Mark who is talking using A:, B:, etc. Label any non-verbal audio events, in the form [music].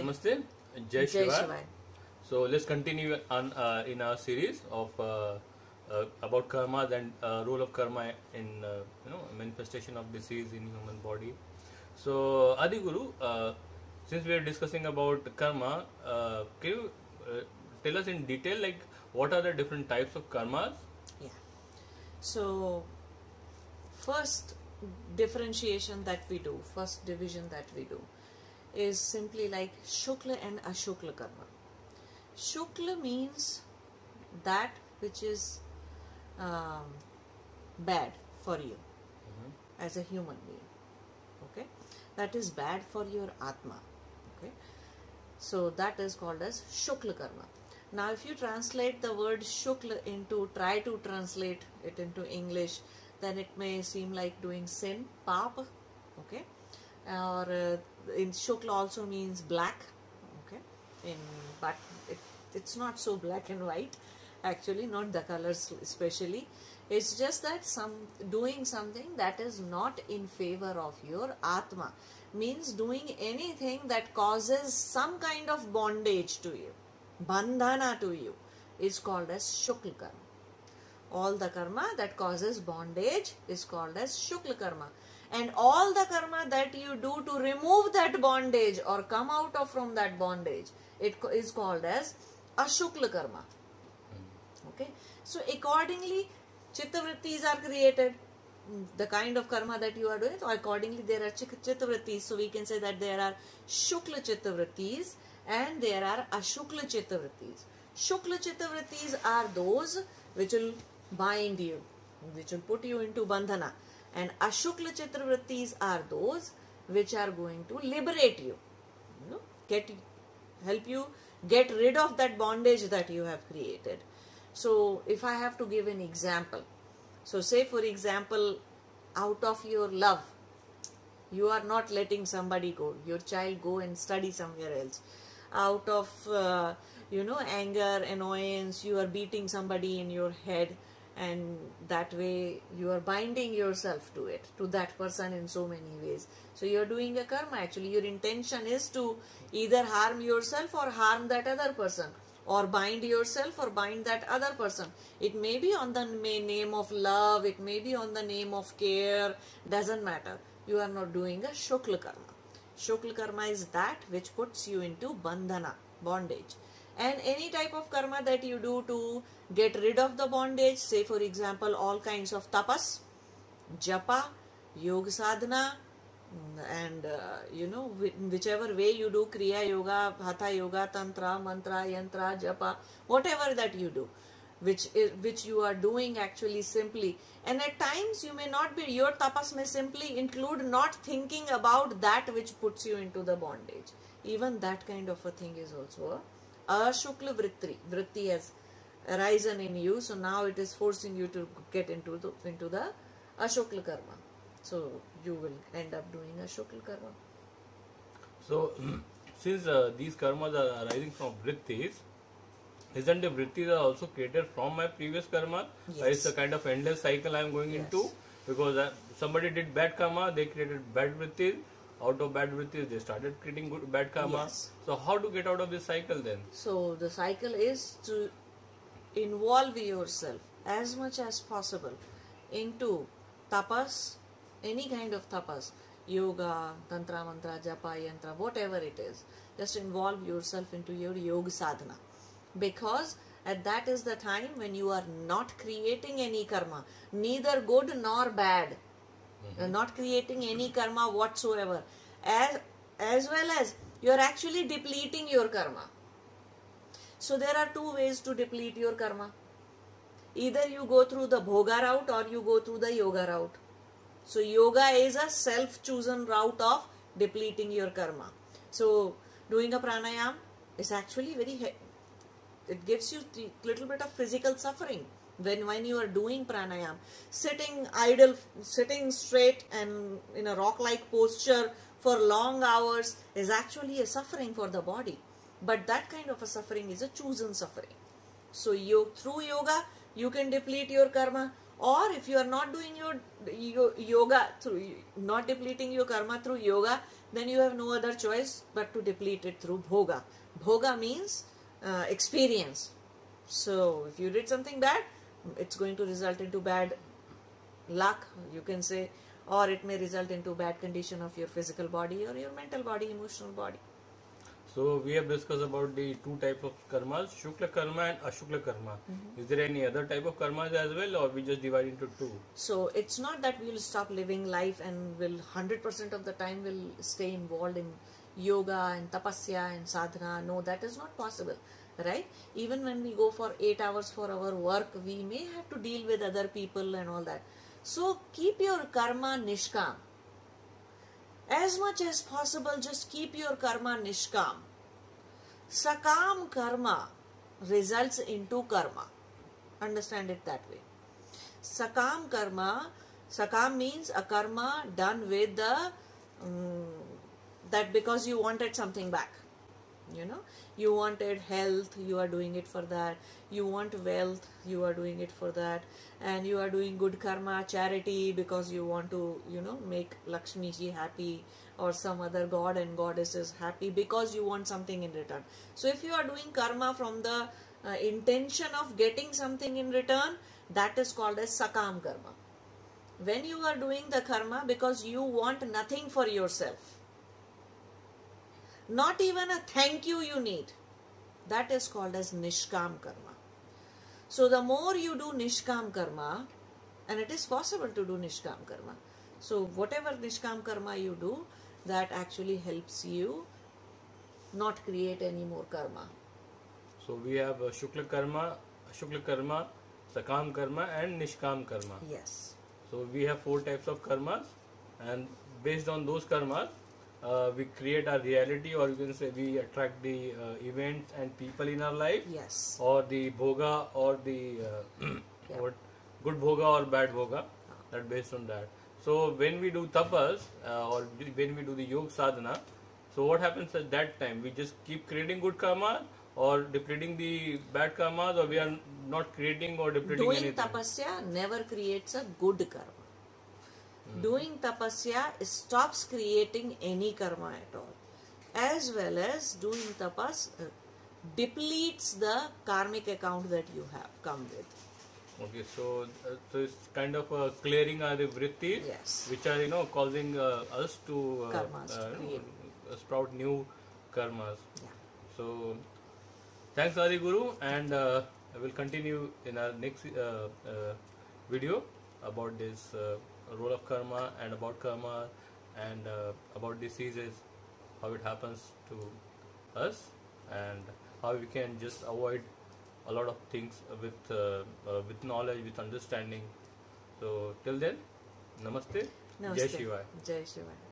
A: Namaste.
B: Namaste, Jai
A: Jai
B: Shiva. So let's continue on uh, in our series of uh, uh, about karma and uh, role of karma in uh, you know manifestation of disease in human body. So Adi Guru, uh, since we are discussing about karma, uh, can you uh, tell us in detail like what are the different types of karmas?
A: Yeah. So, first differentiation that we do, first division that we do, is simply like Shukla and Ashukla karma. Shukla means that which is um, bad for you as a human being. Okay? That is bad for your Atma. Okay? So that is called as Shukla karma. Now, if you translate the word Shukla into, try to translate it into English, then it may seem like doing sin, pap, okay? Or uh, in Shukla also means black, okay? In but it, it's not so black and white, actually, not the colors especially. It's just that some doing something that is not in favor of your Atma means doing anything that causes some kind of bondage to you bandhana to you is called as shukla karma. All the karma that causes bondage is called as shukla karma. And all the karma that you do to remove that bondage or come out of from that bondage, it is called as ashukla karma. Okay. So accordingly, chittavrittis are created. Mm, The kind of karma that you are doing, so accordingly there are chittavrittis. So we can say that there are shukla chittavrittis and there are ashukla chittavrittis. Shukla chittavrittis are those which will bind you, which will put you into bandhana. And ashukla chittavrittis are those which are going to liberate you. You know, get help you get rid of that bondage that you have created. So, if I have to give an example, so say for example, out of your love, you are not letting somebody go, your child go and study somewhere else. Out of uh, you know anger, annoyance, you are beating somebody in your head, and that way you are binding yourself to it, to that person in so many ways. So you are doing a karma. Actually, your intention is to either harm yourself or harm that other person or bind yourself or bind that other person. It may be on the name of love, it may be on the name of care, doesn't matter. You are not doing a Shukla karma. Shukla karma is that which puts you into bandhana, bondage. And any type of karma that you do to get rid of the bondage, say for example, all kinds of tapas, japa, yoga sadhana, and uh, you know whichever way you do kriya yoga hatha yoga tantra mantra yantra japa whatever that you do which is, which you are doing actually simply. And at times you may not be your tapas may simply include not thinking about that which puts you into the bondage. Even that kind of a thing is also a ashukla vritti vritti has arisen in you so now it is forcing you to get into the into the ashukla karma so you will end up doing a shukla karma
B: So [clears throat] since uh, these karmas are arising from vrittis, isn't the vrittis are also created from my previous karma? Uh, It's a kind of endless cycle I am going
A: Yes.
B: into because uh, somebody did bad karma, they created bad vrittis. Out of bad vrittis, they started creating good bad karma.
A: Yes.
B: So how to get out of this cycle then?
A: So the cycle is to involve yourself as much as possible into tapas, any kind of tapas, yoga, tantra, mantra, japa, yantra, whatever it is. Just involve yourself into your yoga sadhana. Because at that is the time when you are not creating any karma, neither good nor bad. You're not creating any karma whatsoever. As, as well as you're actually depleting your karma. So there are two ways to deplete your karma. Either you go through the bhoga route or you go through the yoga route. So yoga is a self-chosen route of depleting your karma. So doing a pranayam is actually very it gives you the little bit of physical suffering when when you are doing pranayam sitting idle sitting straight and in a rock like posture for long hours is actually a suffering for the body. But that kind of a suffering is a chosen suffering. So you through yoga you can deplete your karma. Or if you are not doing your, your yoga through not depleting your karma through yoga then you have no other choice but to deplete it through bhoga. Bhoga means uh, experience. So if you did something bad it's going to result into bad luck you can say or it may result into bad condition of your physical body or your mental body emotional body
B: So we have discussed about the two types of karmas, Shukla karma and Ashukla karma. Mm-hmm. Is there any other type of karmas as well or we just divide into two?
A: so it's not that we'll stop living life and will 100% of the time will stay involved in yoga and tapasya and sadhana no that is not possible right? Even when we go for 8 hours for our work we may have to deal with other people and all that. So keep your karma nishkam. As much as possible just keep your karma nishkam. Sakam karma results into karma. Understand it that way. Sakam karma sakam means a karma done with the um, that because you wanted something back you know. You wanted health you are doing it for that. You want wealth you are doing it for that. And you are doing good karma charity because you want to you know make lakshmi ji happy or some other god and goddesses happy because you want something in return. So if you are doing karma from the uh, intention of getting something in return that is called as sakam karma. When you are doing the karma because you want nothing for yourself not even a thank you you need. That is called as nishkam karma. So the more you do nishkam karma and it is possible to do nishkam karma. So whatever nishkam karma you do that actually helps you not create any more karma.
B: So we have Shukla karma, shukla karma, Sakam karma and Nishkam karma.
A: yes.
B: So we have four types of karmas and based on those karmas uh, we create our reality or you can say we attract the uh, events and people in our life.
A: Yes.
B: Or the bhoga or the uh, [coughs]
A: Yeah.
B: what good bhoga or bad bhoga that based on that. So when we do tapas uh, or when we do the yoga sadhana so what happens at that time? We just keep creating good karma or depleting the bad karmas or we are not creating or depleting
A: doing
B: anything?
A: tapasya never creates a good karma doing tapasya stops creating any karma at all. As well as doing tapas uh, depletes the karmic account that you have come with.
B: Okay so uh, so it's kind of uh, clearing our vrittis
A: Yes.
B: which are you know causing uh, us to uh,
A: Karmas to
B: uh, uh, sprout new karmas.
A: Yeah.
B: So, thanks Adi Guru, and uh, I will continue in our next uh, uh, video about this uh, role of karma and about karma and uh, about diseases, how it happens to us, and how we can just avoid a lot of things with uh, uh, with knowledge, with understanding. So, till then, Namaste,
A: Namaste.
B: Jai Shivai.
A: jai shivai